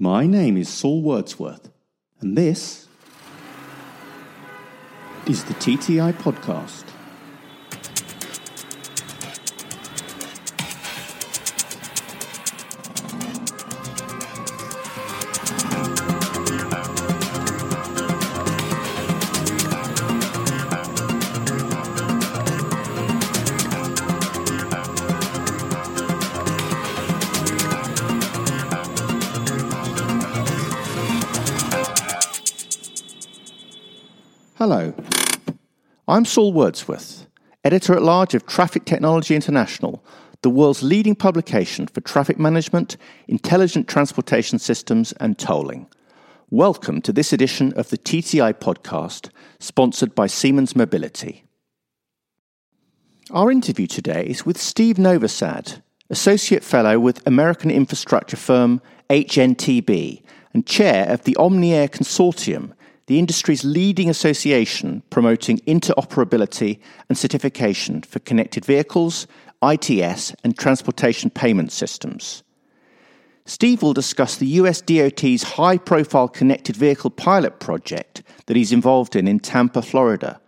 My name is Saul Wordsworth, and this is the TTI Podcast. I'm Saul Wordsworth, editor at large of Traffic Technology International, the world's leading publication for traffic management, intelligent transportation systems, and tolling. Welcome to this edition of the TTI podcast, sponsored by Siemens Mobility. Our interview today is with Steve Novosad, Associate Fellow with American infrastructure firm HNTB and Chair of the OmniAir Consortium the industry's leading association promoting interoperability and certification for connected vehicles, ITS, and transportation payment systems. Steve will discuss the US DOT's high profile connected vehicle pilot project that he's involved in in Tampa, Florida,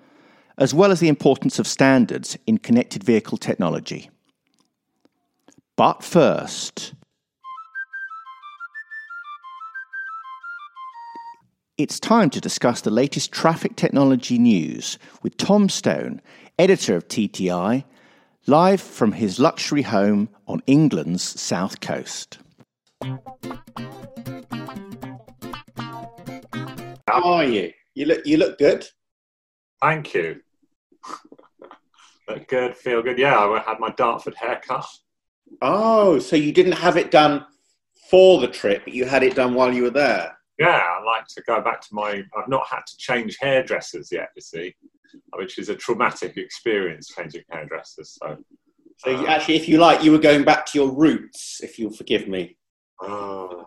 as well as the importance of standards in connected vehicle technology. But first, It's time to discuss the latest traffic technology news with Tom Stone, editor of TTI, live from his luxury home on England's south coast. How are you? You look you look good. Thank you. look good, feel good. Yeah, I had my Dartford haircut. Oh, so you didn't have it done for the trip, but you had it done while you were there yeah, I like to go back to my. I've not had to change hairdressers yet, you see, which is a traumatic experience changing hairdressers. So, so um, actually, if you like, you were going back to your roots, if you'll forgive me. Oh,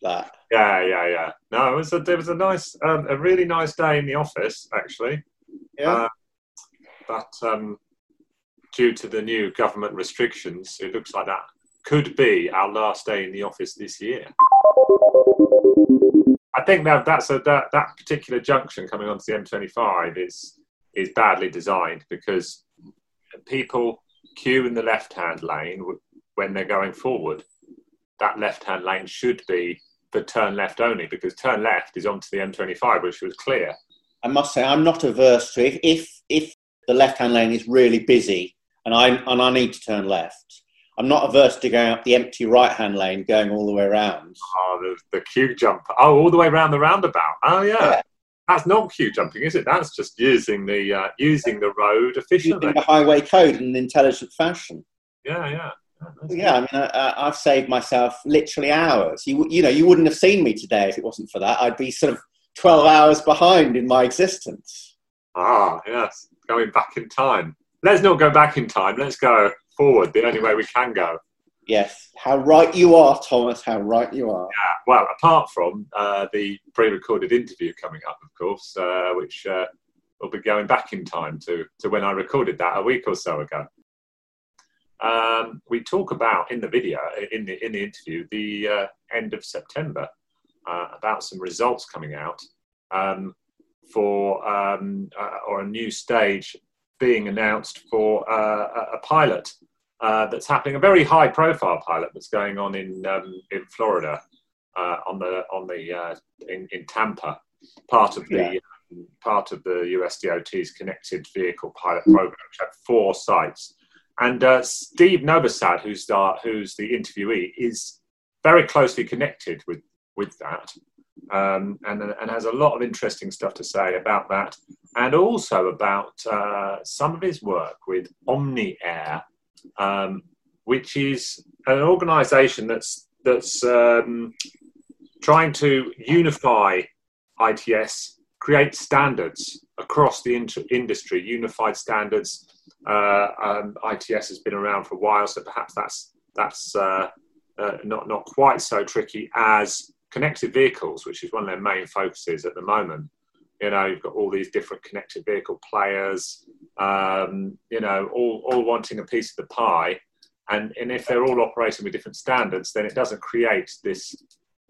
that. Yeah, yeah, yeah. No, it was a it was a nice, um, a really nice day in the office actually. Yeah. Uh, but um, due to the new government restrictions, it looks like that could be our last day in the office this year. I think that that's a that, that particular junction coming onto the M25 is is badly designed because people queue in the left hand lane when they're going forward. That left hand lane should be for turn left only because turn left is onto the M25, which was clear. I must say, I'm not averse to if if, if the left hand lane is really busy and I and I need to turn left. I'm not averse to going up the empty right hand lane, going all the way around. Oh, the, the queue jump. Oh, all the way around the roundabout. Oh, yeah. yeah. That's not queue jumping, is it? That's just using the uh, using the road efficiently. Using the highway code in an intelligent fashion. Yeah, yeah. Yeah, I mean, I, have saved myself literally hours. You, you know, you wouldn't have seen me today if it wasn't for that. I'd be sort of 12 hours behind in my existence. Ah, yes, going back in time. Let's not go back in time. Let's go forward the only way we can go. Yes, how right you are, Thomas. How right you are. Yeah, well, apart from uh, the pre-recorded interview coming up, of course, uh, which uh, will be going back in time to to when I recorded that a week or so ago. Um, we talk about in the video, in the in the interview, the uh, end of September, uh, about some results coming out um, for um, uh, or a new stage being announced for a pilot uh, that's happening, a very high profile pilot that's going on in, um, in Florida uh, on the, on the, uh, in, in Tampa, part of the, yeah. um, part of the USDOT's connected vehicle pilot program, which had four sites. And uh, Steve Novosad, who's the, who's the interviewee, is very closely connected with, with that. Um, and, and has a lot of interesting stuff to say about that, and also about uh, some of his work with OmniAir, um, which is an organisation that's that's um, trying to unify ITS, create standards across the inter- industry, unified standards. Uh, um, ITS has been around for a while, so perhaps that's that's uh, uh, not not quite so tricky as connected vehicles, which is one of their main focuses at the moment. You know, you've got all these different connected vehicle players, um, you know, all, all wanting a piece of the pie. And, and if they're all operating with different standards, then it doesn't create this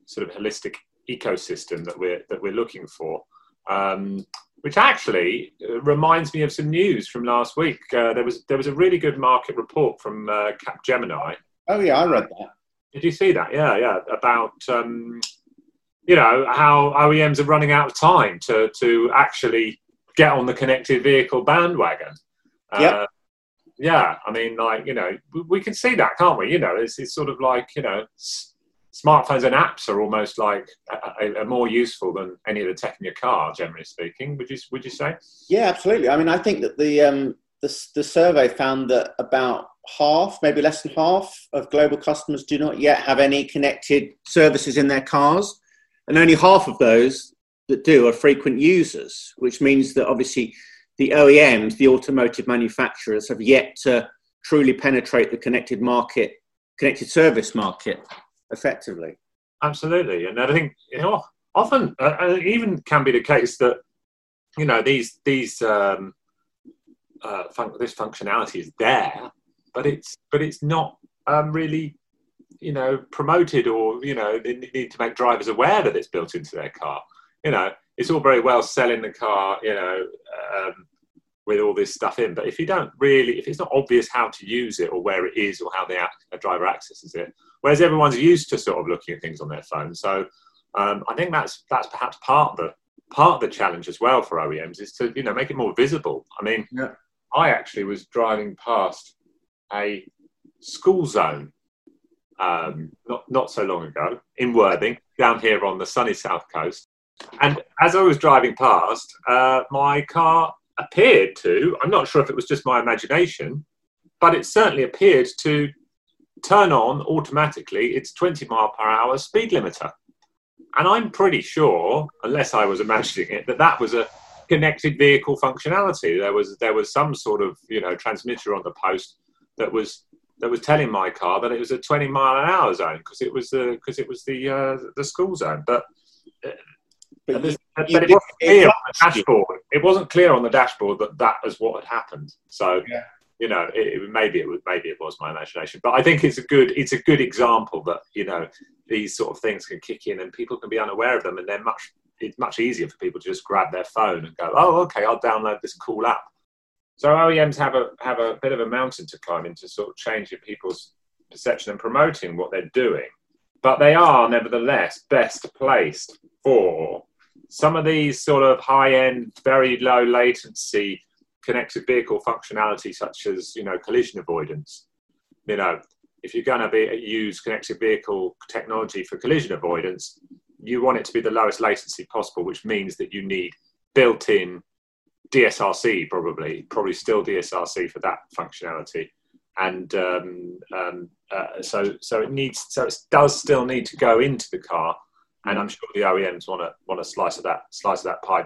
sort of holistic ecosystem that we're that we're looking for. Um, which actually uh, reminds me of some news from last week. Uh, there was there was a really good market report from uh, Capgemini. Oh yeah, I read that. Did you see that? Yeah, yeah. About um, you know how OEMs are running out of time to to actually get on the connected vehicle bandwagon. Yeah. Uh, yeah, I mean, like you know, we, can see that, can't we? You know, it's, it's sort of like you know, smartphones and apps are almost like are more useful than any of the tech in your car, generally speaking. Would you would you say? Yeah, absolutely. I mean, I think that the um, the, the survey found that about half, maybe less than half, of global customers do not yet have any connected services in their cars, and only half of those that do are frequent users, which means that obviously the OEMs, the automotive manufacturers, have yet to truly penetrate the connected market, connected service market effectively. Absolutely, and I think you know often uh, uh, even can be the case that you know these these um, uh, fun- this functionality is there, but it's but it's not um, really you know promoted or you know they need to make drivers aware that it's built into their car. You know, it's all very well selling the car, you know, um, with all this stuff in, but if you don't really, if it's not obvious how to use it or where it is or how the driver accesses it, whereas everyone's used to sort of looking at things on their phone. So um, I think that's that's perhaps part of the part of the challenge as well for OEMs is to you know make it more visible. I mean, yeah. I actually was driving past a school zone um, not not so long ago in Worthing, down here on the sunny south coast. And as I was driving past, uh, my car appeared to. I'm not sure if it was just my imagination, but it certainly appeared to turn on automatically its 20 mile per hour speed limiter. And I'm pretty sure, unless I was imagining it, that that was a connected vehicle functionality. There was there was some sort of you know transmitter on the post that was that was telling my car that it was a 20 mile an hour zone because it was the because it was the uh, the school zone. But uh, but, you, but it wasn't clear on the dashboard. It wasn't clear on the dashboard that that was what had happened. So. Yeah you know, it, it, maybe it was maybe it was my imagination, but I think it's a good it's a good example that you know these sort of things can kick in and people can be unaware of them, and they're much it's much easier for people to just grab their phone and go, oh, okay, I'll download this cool app. So OEMs have a have a bit of a mountain to climb into sort of changing people's perception and promoting what they're doing, but they are nevertheless best placed for some of these sort of high end, very low latency connected vehicle functionality such as you know collision avoidance. You know if you're going to be use connected vehicle technology for collision avoidance you want it to be the lowest latency possible which means that you need built-in dsrc probably probably still dsrc for that functionality and um, um, uh, so so it needs so it does still need to go into the car and i'm sure the oems want to want a slice of that slice of that pie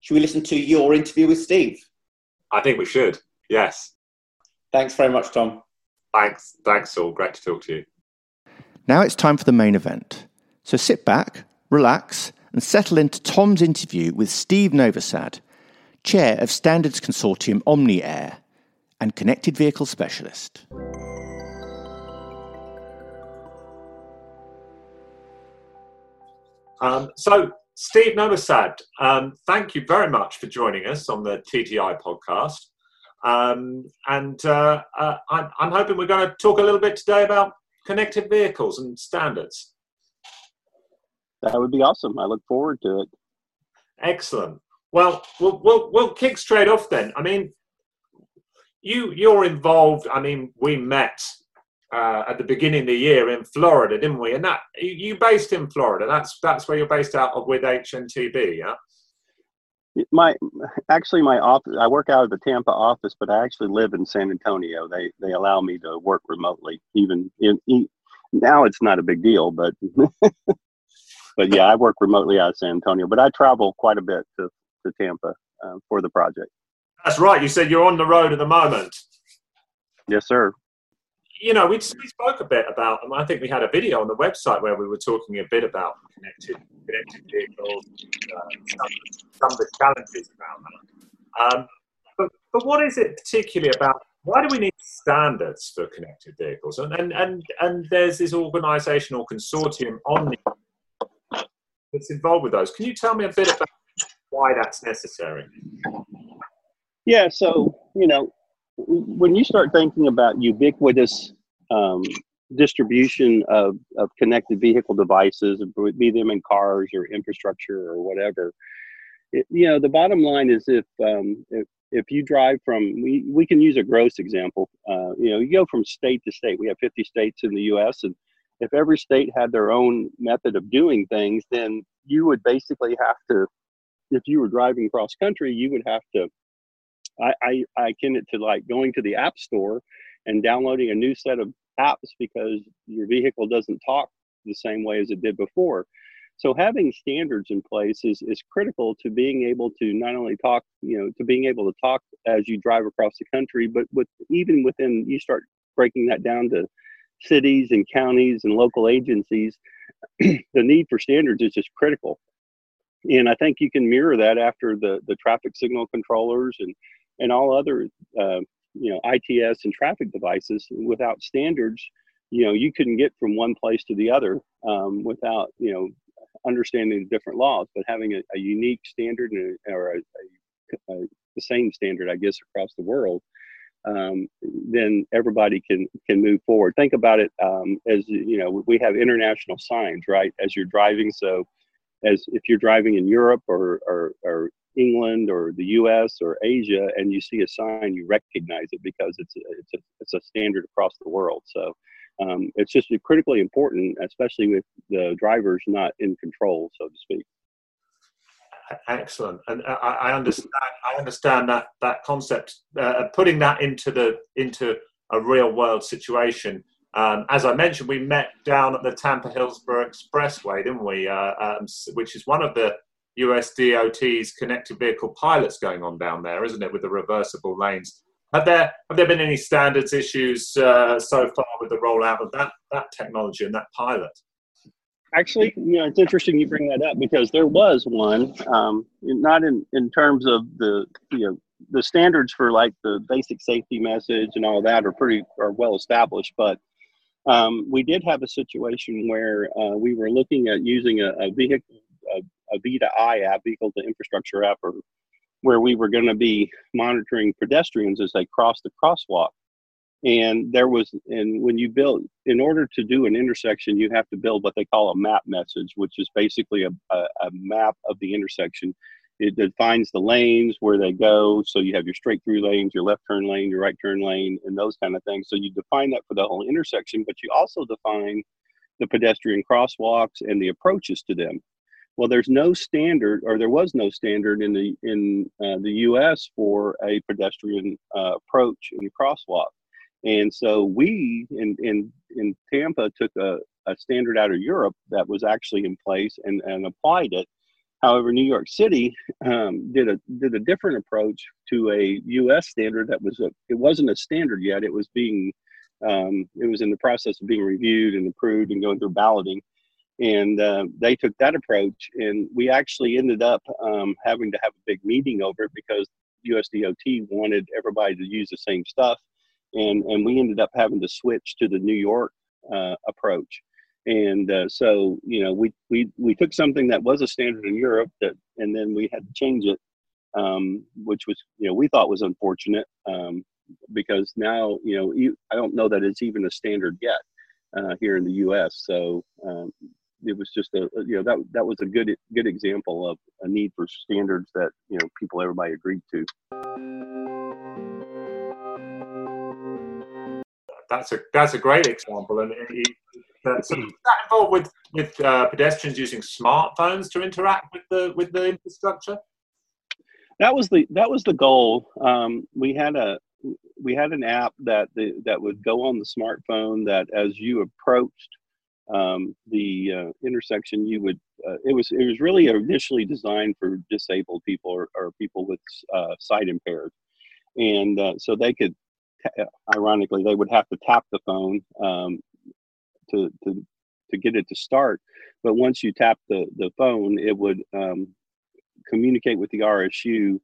should we listen to your interview with steve I think we should. Yes. Thanks very much, Tom. Thanks. Thanks, Saul. Great to talk to you. Now it's time for the main event. So sit back, relax, and settle into Tom's interview with Steve Novosad, Chair of Standards Consortium OmniAir and Connected Vehicle Specialist. Um, so, Steve Novosad, um, thank you very much for joining us on the TTI podcast. Um, and uh, uh, I'm, I'm, hoping we're going to talk a little bit today about connected vehicles and standards. That would be awesome. I look forward to it. Excellent. Well, we'll we'll, we'll kick straight off then. I mean, you you're involved. I mean, we met uh, at the beginning of the year in Florida, didn't we? And that you based in Florida. That's that's where you're based out of with HNTB, yeah. My actually my office. I work out of the Tampa office, but I actually live in San Antonio. They they allow me to work remotely. Even in, in now, it's not a big deal, but but yeah, I work remotely out of San Antonio. But I travel quite a bit to to Tampa uh, for the project. That's right. You said you're on the road at the moment. Yes, sir you know, we, we spoke a bit about, and I think we had a video on the website where we were talking a bit about connected connected vehicles, uh, some, some, of the challenges around that. Um, but, but what is it particularly about? Why do we need standards for connected vehicles? And and and, and there's this organisational consortium, Omni, that's involved with those. Can you tell me a bit about why that's necessary? Yeah, so you know, when you start thinking about ubiquitous um, distribution of, of connected vehicle devices, be them in cars or infrastructure or whatever, it, you know, the bottom line is if um, if if you drive from we, we can use a gross example uh, you know you go from state to state we have 50 states in the us and if every state had their own method of doing things then you would basically have to if you were driving cross country you would have to I, I i akin it to like going to the app store and downloading a new set of apps because your vehicle doesn't talk the same way as it did before so having standards in place is, is critical to being able to not only talk, you know, to being able to talk as you drive across the country, but with even within, you start breaking that down to cities and counties and local agencies, the need for standards is just critical. And I think you can mirror that after the, the traffic signal controllers and, and all other, uh, you know, ITS and traffic devices without standards, you know, you couldn't get from one place to the other um, without, you know, understanding the different laws, but having a, a unique standard and a, or a, the same standard, I guess, across the world, um, then everybody can can move forward. Think about it um, as you know, we have international signs, right? As you're driving, so as if you're driving in Europe or, or, or England or the U.S. or Asia, and you see a sign, you recognize it because it's a, it's a, it's a standard across the world. So um, it's just critically important, especially with the drivers not in control, so to speak. Excellent, and I, I understand. I understand that that concept. Uh, putting that into the into a real world situation. Um, as I mentioned, we met down at the Tampa Hillsborough Expressway, didn't we? Uh, um, which is one of the US DOT's connected vehicle pilots going on down there, isn't it, with the reversible lanes? Have there have there been any standards issues uh, so far with the rollout of that that technology and that pilot? Actually, you know, it's interesting you bring that up because there was one, um, not in in terms of the you know the standards for like the basic safety message and all that are pretty are well established, but um, we did have a situation where uh, we were looking at using a, a vehicle a, a V2I app, vehicle to infrastructure app, or where we were going to be monitoring pedestrians as they crossed the crosswalk. And there was, and when you build, in order to do an intersection, you have to build what they call a map message, which is basically a, a, a map of the intersection. It defines the lanes, where they go. So you have your straight through lanes, your left turn lane, your right turn lane, and those kind of things. So you define that for the whole intersection, but you also define the pedestrian crosswalks and the approaches to them. Well, there's no standard, or there was no standard in the in uh, the U.S. for a pedestrian uh, approach and crosswalk, and so we in in in Tampa took a, a standard out of Europe that was actually in place and and applied it. However, New York City um, did a did a different approach to a U.S. standard that was a it wasn't a standard yet. It was being um, it was in the process of being reviewed and approved and going through balloting and uh, they took that approach and we actually ended up um, having to have a big meeting over it because usdot wanted everybody to use the same stuff and and we ended up having to switch to the new york uh, approach and uh, so you know we, we we took something that was a standard in europe that and then we had to change it um, which was you know we thought was unfortunate um, because now you know you, i don't know that it's even a standard yet uh, here in the U.S. So um, it was just a you know that that was a good good example of a need for standards that you know people everybody agreed to. That's a that's a great example, and it, so is that involved with with uh, pedestrians using smartphones to interact with the with the infrastructure? That was the that was the goal. Um, we had a we had an app that the, that would go on the smartphone that as you approached um, the uh, intersection you would uh, it was it was really initially designed for disabled people or, or people with uh, sight impaired and uh, so they could ironically they would have to tap the phone um, to, to to get it to start but once you tap the the phone it would um, communicate with the RSU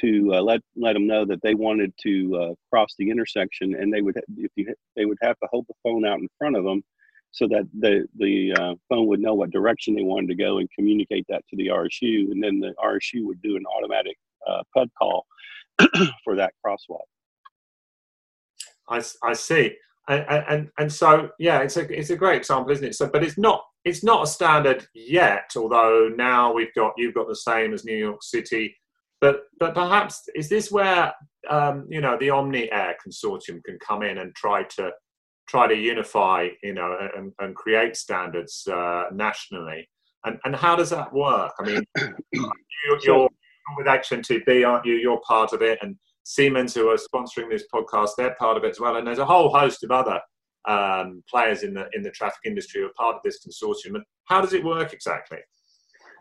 to uh, let let them know that they wanted to uh, cross the intersection, and they would if you, they would have to hold the phone out in front of them so that the the uh, phone would know what direction they wanted to go and communicate that to the RSU, and then the RSU would do an automatic uh, PUD call for that crosswalk. I, I see. And, and and so yeah, it's a it's a great example, isn't it? So, but it's not it's not a standard yet. Although now we've got you've got the same as New York City, but but perhaps is this where um, you know the OmniAir consortium can come in and try to try to unify you know and, and create standards uh, nationally. And and how does that work? I mean, you, you're with HNTB, aren't you? You're part of it, and Siemens, who are sponsoring this podcast, they're part of it as well. And there's a whole host of other um, players in the in the traffic industry who are part of this consortium. And how does it work exactly?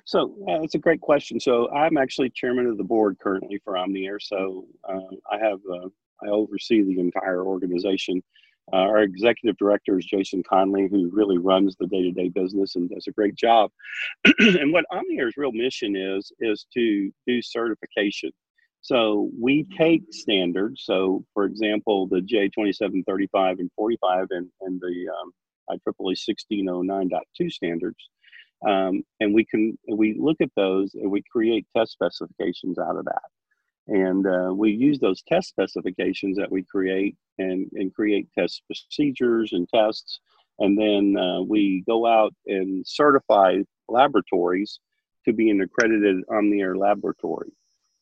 So uh, it's a great question. So I'm actually chairman of the board currently for OmniAir. So uh, I have uh, I oversee the entire organization. Uh, our executive director is Jason Conley, who really runs the day-to-day business and does a great job. and what OmniAir's real mission is is to do certification. So we take standards. So, for example, the J2735 and 45 and, and the um, IEEE 1609.2 standards. Um, and we can we look at those and we create test specifications out of that. And uh, we use those test specifications that we create and, and create test procedures and tests. And then uh, we go out and certify laboratories to be an accredited OmniAir laboratory.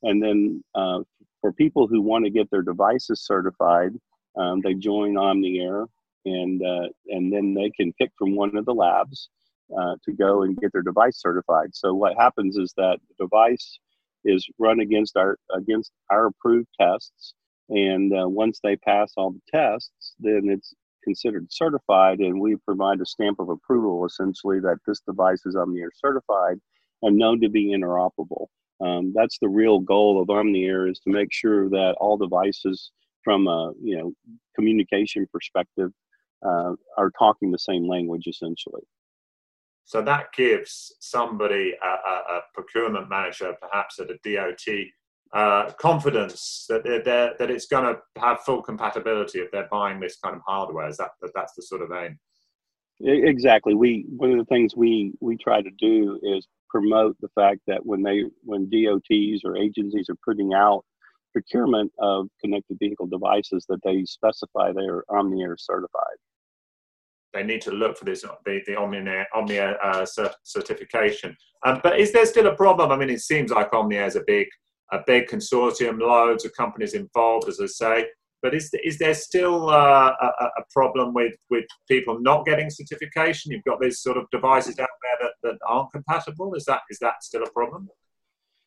And then uh, for people who want to get their devices certified, um, they join OmniAir, and uh, and then they can pick from one of the labs uh, to go and get their device certified. So what happens is that the device is run against our against our approved tests, and uh, once they pass all the tests, then it's considered certified, and we provide a stamp of approval essentially that this device is OmniAir certified and known to be interoperable. Um, that's the real goal of OmniAir is to make sure that all devices from a you know communication perspective uh, are talking the same language essentially. So that gives somebody, a, a, a procurement manager, perhaps at a DOT, uh, confidence that they're, they're, that it's going to have full compatibility if they're buying this kind of hardware. Is that, that that's the sort of aim? Exactly. We one of the things we we try to do is promote the fact that when they when DOTs or agencies are putting out procurement of connected vehicle devices that they specify they are OmniAir certified. They need to look for this the, the OmniAir, OmniAir uh, certification. Um, but is there still a problem? I mean, it seems like OmniAir is a big a big consortium, loads of companies involved, as I say. But is, is there still uh, a, a, problem with, with people not getting certification? You've got these sort of devices out there that, that aren't compatible. Is that is that still a problem?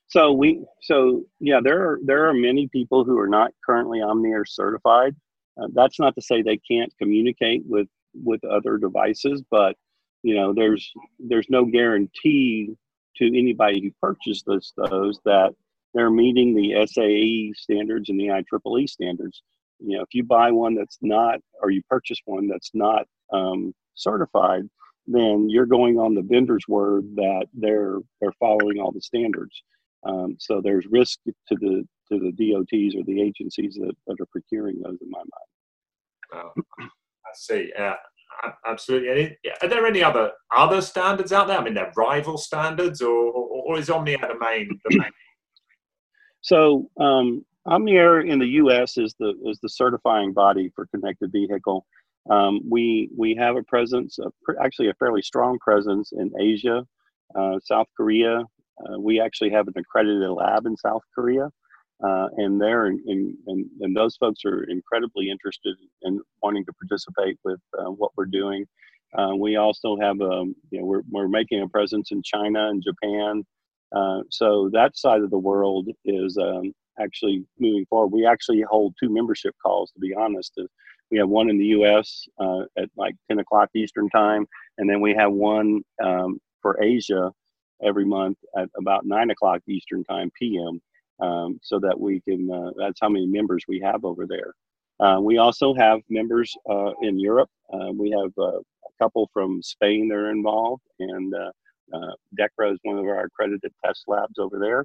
So we so yeah, there are there are many people who are not currently OmniAir certified. Uh, that's not to say they can't communicate with with other devices, but you know there's there's no guarantee to anybody who purchases those, those that they're meeting the SAE standards and the IEEE standards you know if you buy one that's not or you purchase one that's not um, certified then you're going on the vendor's word that they're they're following all the standards. Um, so there's risk to the to the dots or the agencies that, that are procuring those in my mind. Oh, i see. Yeah absolutely. Are there any other other standards out there? I mean they're rival standards or or, or is OmniAir the main the main? So um, OmniAir in the U.S. is the is the certifying body for connected vehicle. Um, we we have a presence, a, actually a fairly strong presence in Asia, uh, South Korea. Uh, we actually have an accredited lab in South Korea, uh, and there and, and and those folks are incredibly interested in wanting to participate with uh, what we're doing. Uh, we also have a um, you know we're we're making a presence in China and Japan. Uh, so that side of the world is um, actually moving forward. We actually hold two membership calls, to be honest. Uh, we have one in the U.S. Uh, at like 10 o'clock Eastern time, and then we have one um, for Asia every month at about 9 o'clock Eastern time p.m. Um, so that we can. Uh, that's how many members we have over there. Uh, we also have members uh, in Europe. Uh, we have a couple from Spain that are involved, and DEKRA is one of our accredited test labs over there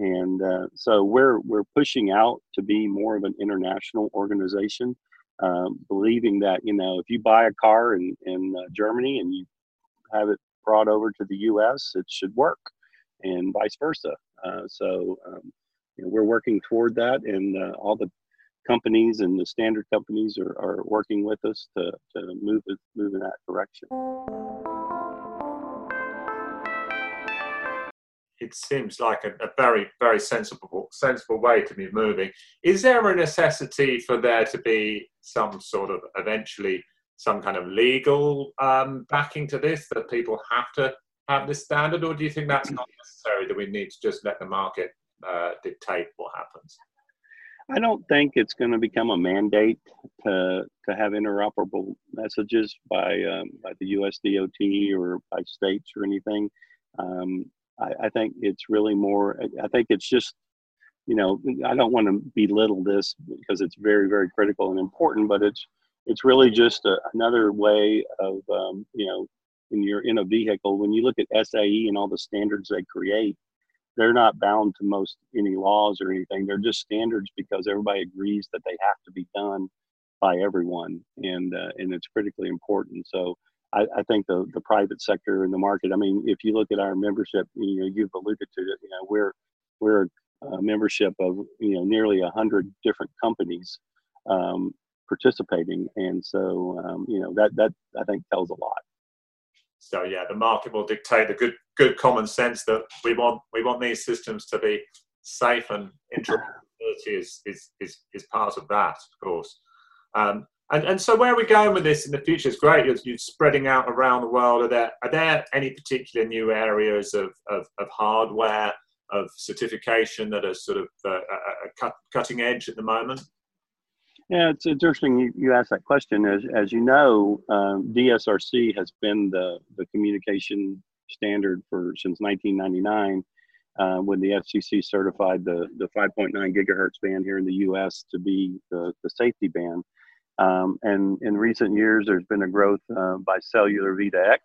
and uh, so we're we're pushing out to be more of an international organization. um, believing that you know if you buy a car in in uh, Germany and you have it brought over to the U.S., it should work, and vice versa. Uh, so um, you know, we're working toward that, and uh, all the companies and the standard companies are, are working with us to, to move move in that direction. It seems like a, a, very, very sensible, sensible way to be moving. Is there a necessity for there to be some sort of eventually some kind of legal um, backing to this that people have to have this standard, or do you think that's not necessary? That we need to just let the market uh, dictate what happens? I don't think it's going to become a mandate to to have interoperable messages by um, by the USDOT or by states or anything. Um, I, I, think it's really more. I think it's just you know I don't want to belittle this because it's very very critical and important, but it's it's really just a, another way of um, you know when you're in a vehicle when you look at SAE and all the standards they create they're not bound to most any laws or anything. They're just standards because everybody agrees that they have to be done by everyone, and uh, and it's critically important. So I, I, think the the private sector and the market. I mean, if you look at our membership, you know, you've alluded to it. You know, we're we're a membership of you know nearly a hundred different companies um, participating, and so um, you know that that I think tells a lot. So yeah, the market will dictate the good good common sense that we want we want these systems to be safe and interoperability is is is, is part of that, of course. Um, and, and so where are we going with this in the future? It's great. You're, you're, spreading out around the world. Are there are there any particular new areas of, of, of hardware of certification that are sort of uh, cut, cutting edge at the moment? Yeah, it's interesting you, you asked that question. As, as you know, um, DSRC has been the, the communication standard for since 1999 uh, when the FCC certified the, the 5.9 gigahertz band here in the US to be the, the safety band. Um, and in recent years, there's been a growth uh, by cellular V2X,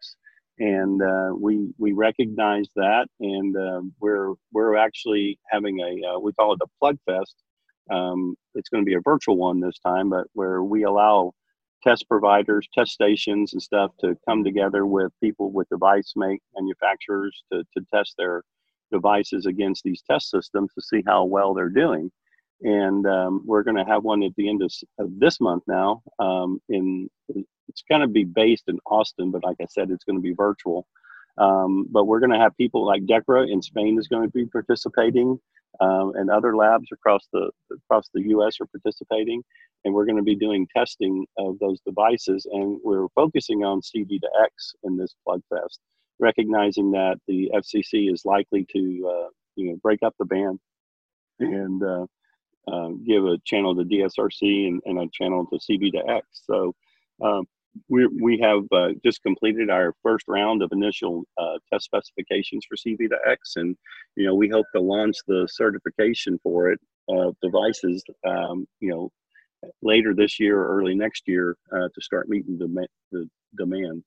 and uh, we we recognize that, and uh, we're we're actually having a uh, we call it a plug fest um, it's going to be a virtual one this time, but where we allow test providers, test stations, and stuff to come together with people with device make manufacturers to, to test their devices against these test systems to see how well they're doing. And um, we're going to have one at the end of, of this month now. Um, in it's going to be based in Austin, but like I said, it's going to be virtual. Um, but we're going to have people like DEKRA in Spain is going to be participating um, and other labs across the across the U.S. are participating, and we're going to be doing testing of those devices, and we're focusing on CD to X in this plug fest, recognizing that the FCC is likely to uh, you know break up the ban, and uh, uh, give a channel to DSRC and, and, a channel to CV2X. So um, we, we have uh, just completed our first round of initial uh, test specifications for CV to X, and you know we hope to launch the certification for it uh, devices, um, you know, later this year or early next year uh, to start meeting the, demand.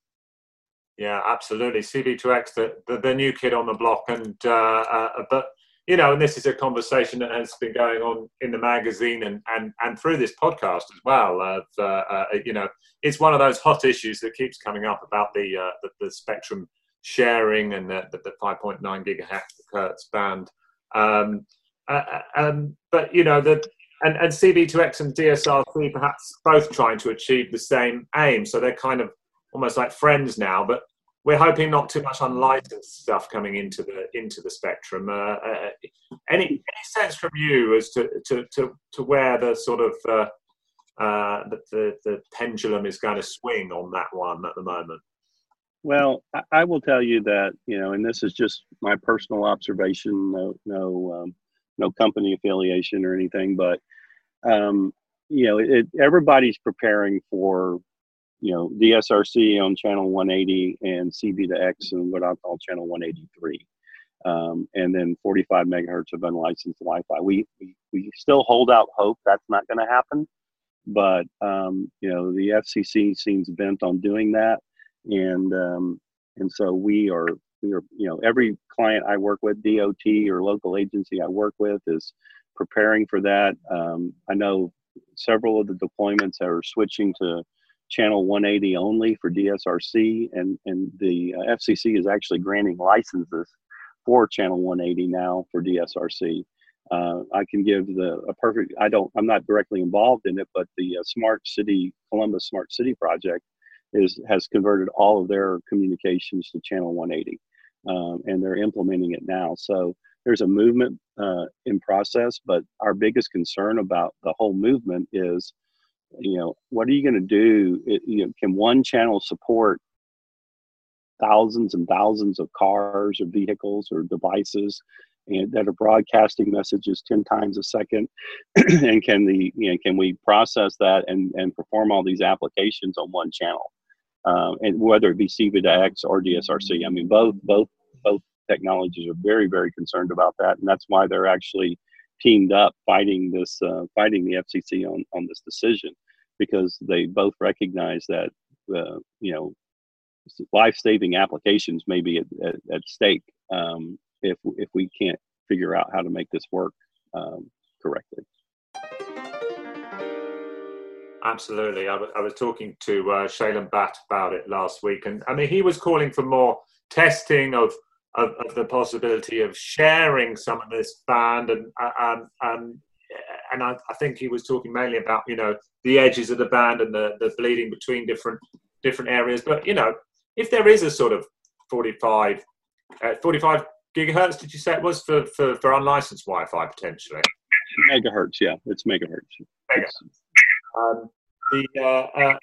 Yeah, absolutely. CV2X, the, the, the new kid on the block, and uh, uh, but you know, and this is a conversation that has been going on in the magazine and and, and through this podcast as well. Of, uh, uh, you know, it's one of those hot issues that keeps coming up about the uh, the, the, spectrum sharing and the, the, the 5.9 gigahertz band. Um, uh, uh, um, but you know, the and, and CV2X and DSRC perhaps both trying to achieve the same aim. So they're kind of almost like friends now, but we're hoping not too much unlicensed stuff coming into the into the spectrum. Uh, uh, any any sense from you as to to to, to where the sort of uh, uh, the, the, the pendulum is going to swing on that one at the moment? Well, I will tell you that you know, and this is just my personal observation. No, no, um, no company affiliation or anything, but um, you know, it, everybody's preparing for you know, DSRC on channel 180 and CV2X and what I call channel 183. Um, and then 45 megahertz of unlicensed Wi-Fi. We, we, we still hold out hope that's not going to happen, but um, you know the FCC seems bent on doing that, and um, and so we are we are you know every client I work with, DOT or local agency I work with, is preparing for that. Um, I know several of the deployments are switching to channel 180 only for DSRC, and and the uh, FCC is actually granting licenses for channel 180 now for DSRC. Uh, I can give the a perfect. I don't. I'm not directly involved in it, but the uh, Smart City Columbus Smart City project is has converted all of their communications to channel 180, um, and they're implementing it now. So there's a movement uh, in process, but our biggest concern about the whole movement is, you know, what are you going to do? It, you know, can one channel support thousands and thousands of cars or vehicles or devices and that are broadcasting messages 10 times a second and can the you know can we process that and and perform all these applications on one channel um, and whether it be cv2x or dsrc i mean both both both technologies are very very concerned about that and that's why they're actually teamed up fighting this uh, fighting the fcc on on this decision because they both recognize that uh, you know life-saving applications may be at, at, at stake um, if if we can't figure out how to make this work um, correctly. Absolutely, I, w- I was talking to uh, Shailen Bhatt about it last week, and I mean he was calling for more testing of of, of the possibility of sharing some of this band, and uh, um, um, and I, I, think he was talking mainly about you know the edges of the band and the, the bleeding between different different areas. But you know, if there is a sort of 45, uh, 45 gigahertz, did you say it was for, for, for unlicensed Wi Fi potentially? Megahertz, yeah, it's megahertz. Mega. Um, the, uh, uh,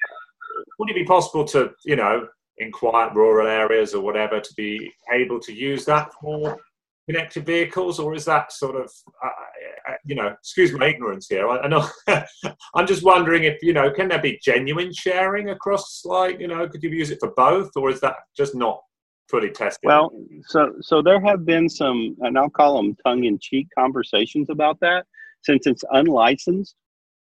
would it be possible to, you know, in quiet rural areas or whatever, to be able to use that for connected vehicles, or is that sort of, uh, uh you know, excuse my ignorance here. I, I know. I'm just wondering if you know, can there be genuine sharing across, like, you know, could you use it for both, or is that just not fully tested? Well, so so there have been some, and I'll call them tongue-in-cheek conversations about that. Since it's unlicensed,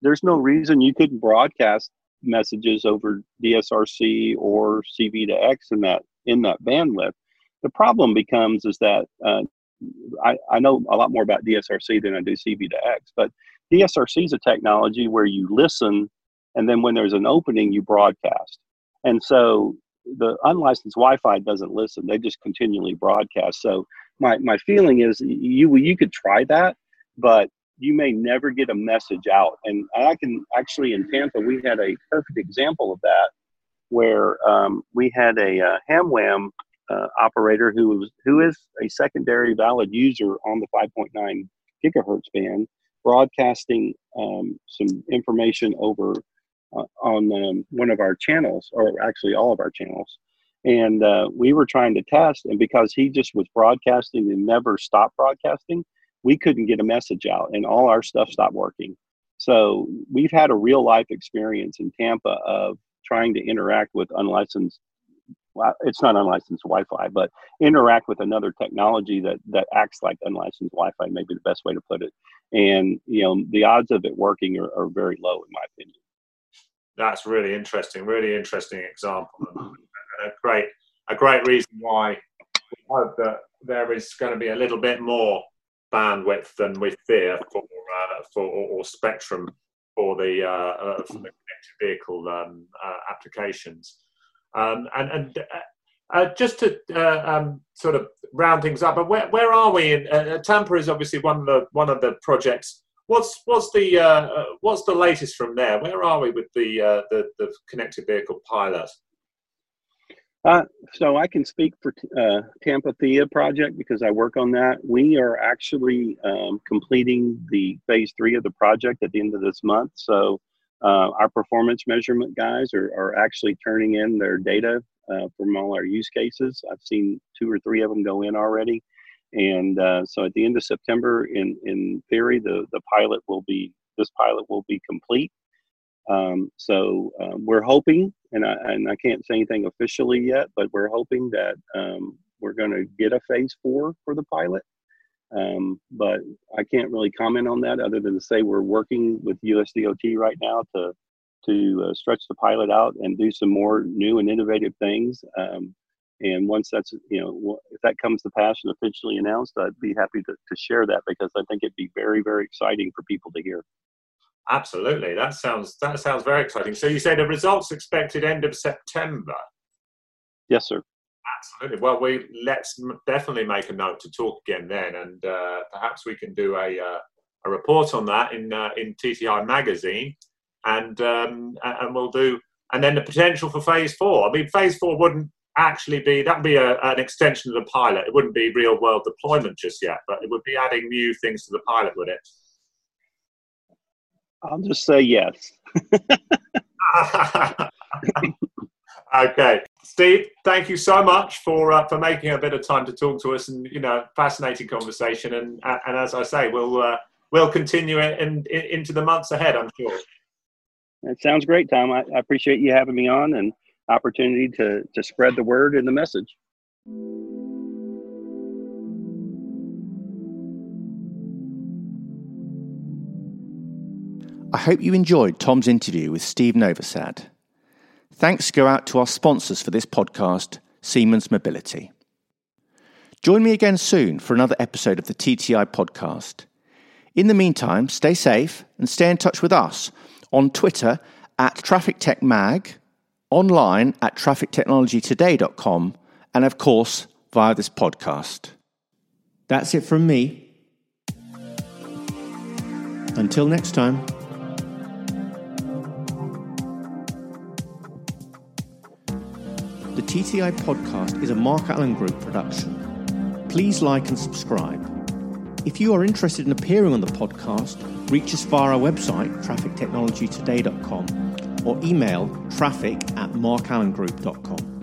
there's no reason you couldn't broadcast messages over DSRC or CV2X in that in that bandwidth. The problem becomes is that uh, I, I know a lot more about DSRC than I do CV2X, but DSRC is a technology where you listen and then when there's an opening, you broadcast. And so the unlicensed Wi-Fi doesn't listen; they just continually broadcast. So my my feeling is you you could try that, but you may never get a message out. And I can actually in Tampa we had a perfect example of that, where um, we had a uh, HamWam uh, operator who was who is a secondary valid user on the 5.9 gigahertz band, broadcasting um, some information over uh, on um, one of our channels, or actually all of our channels. And uh, we were trying to test, and because he just was broadcasting and never stopped broadcasting, we couldn't get a message out, and all our stuff stopped working. So we've had a real life experience in Tampa of trying to interact with unlicensed well, it's not unlicensed Wi-Fi, but interact with another technology that that acts like unlicensed Wi-Fi, maybe the best way to put it. And you know, the odds of it working are, are very low, in my opinion. That's really interesting. Really interesting example, and a great a great reason why we hope that there is going to be a little bit more bandwidth than we fear for uh, for or, or, spectrum for the uh, uh, for the connected vehicle um, uh, applications. Um, and and uh, just to um, sort of round things up, but where, where are we? In, Tampa is obviously one of the one of the projects. What's what's the what's the latest from there? Where are we with the the, the connected vehicle pilot? So I can speak for Tampa THEA project because I work on that. We are actually um, completing the phase three of the project at the end of this month. So uh, our performance measurement guys are, are actually turning in their data uh, from all our use cases. I've seen two or three of them go in already. And uh, so at the end of September, in, in theory, the, the pilot will be, this pilot will be complete. Um, so um, we're hoping, and I, and I can't say anything officially yet, but we're hoping that um, we're going to get a phase four for the pilot. Um, but I can't really comment on that other than to say we're working with USDOT right now to to uh, stretch the pilot out and do some more new and innovative things. Um, and once that's you know if that comes to pass and officially announced, I'd be happy to, to share that because I think it'd be very very exciting for people to hear. Absolutely, that sounds that sounds very exciting. So you say the results expected end of September. Yes, sir. Absolutely. Well, we let's definitely make a note to talk again then, and uh, perhaps we can do a uh, a report on that in uh, in TTI magazine, and um, and we'll do and then the potential for phase four. I mean, phase four wouldn't actually be that would be a, an extension of the pilot. It wouldn't be real world deployment just yet, but it would be adding new things to the pilot, would it? I'll just say yes. okay, Steve, thank you so much for uh, for making a bit of time to talk to us, and you know, fascinating conversation. And and as I say, we'll uh, we'll continue it in, in, into the months ahead. I'm sure. It sounds great, Tom. I, I appreciate you having me on and opportunity to to spread the word and the message. I hope you enjoyed Tom's interview with Steve Novosad. Thanks go out to our sponsors for this podcast, Siemens Mobility. Join me again soon for another episode of the TTI podcast. In the meantime, stay safe and stay in touch with us on Twitter at Traffic Tech Mag, online at traffictechnologytoday.com, and of course via this podcast. That's it from me. Until next time. TTI podcast is a Mark Allen Group production. Please like and subscribe. If you are interested in appearing on the podcast, reach us via our website, traffictechnologytoday.com, or email traffic at markallengroup.com.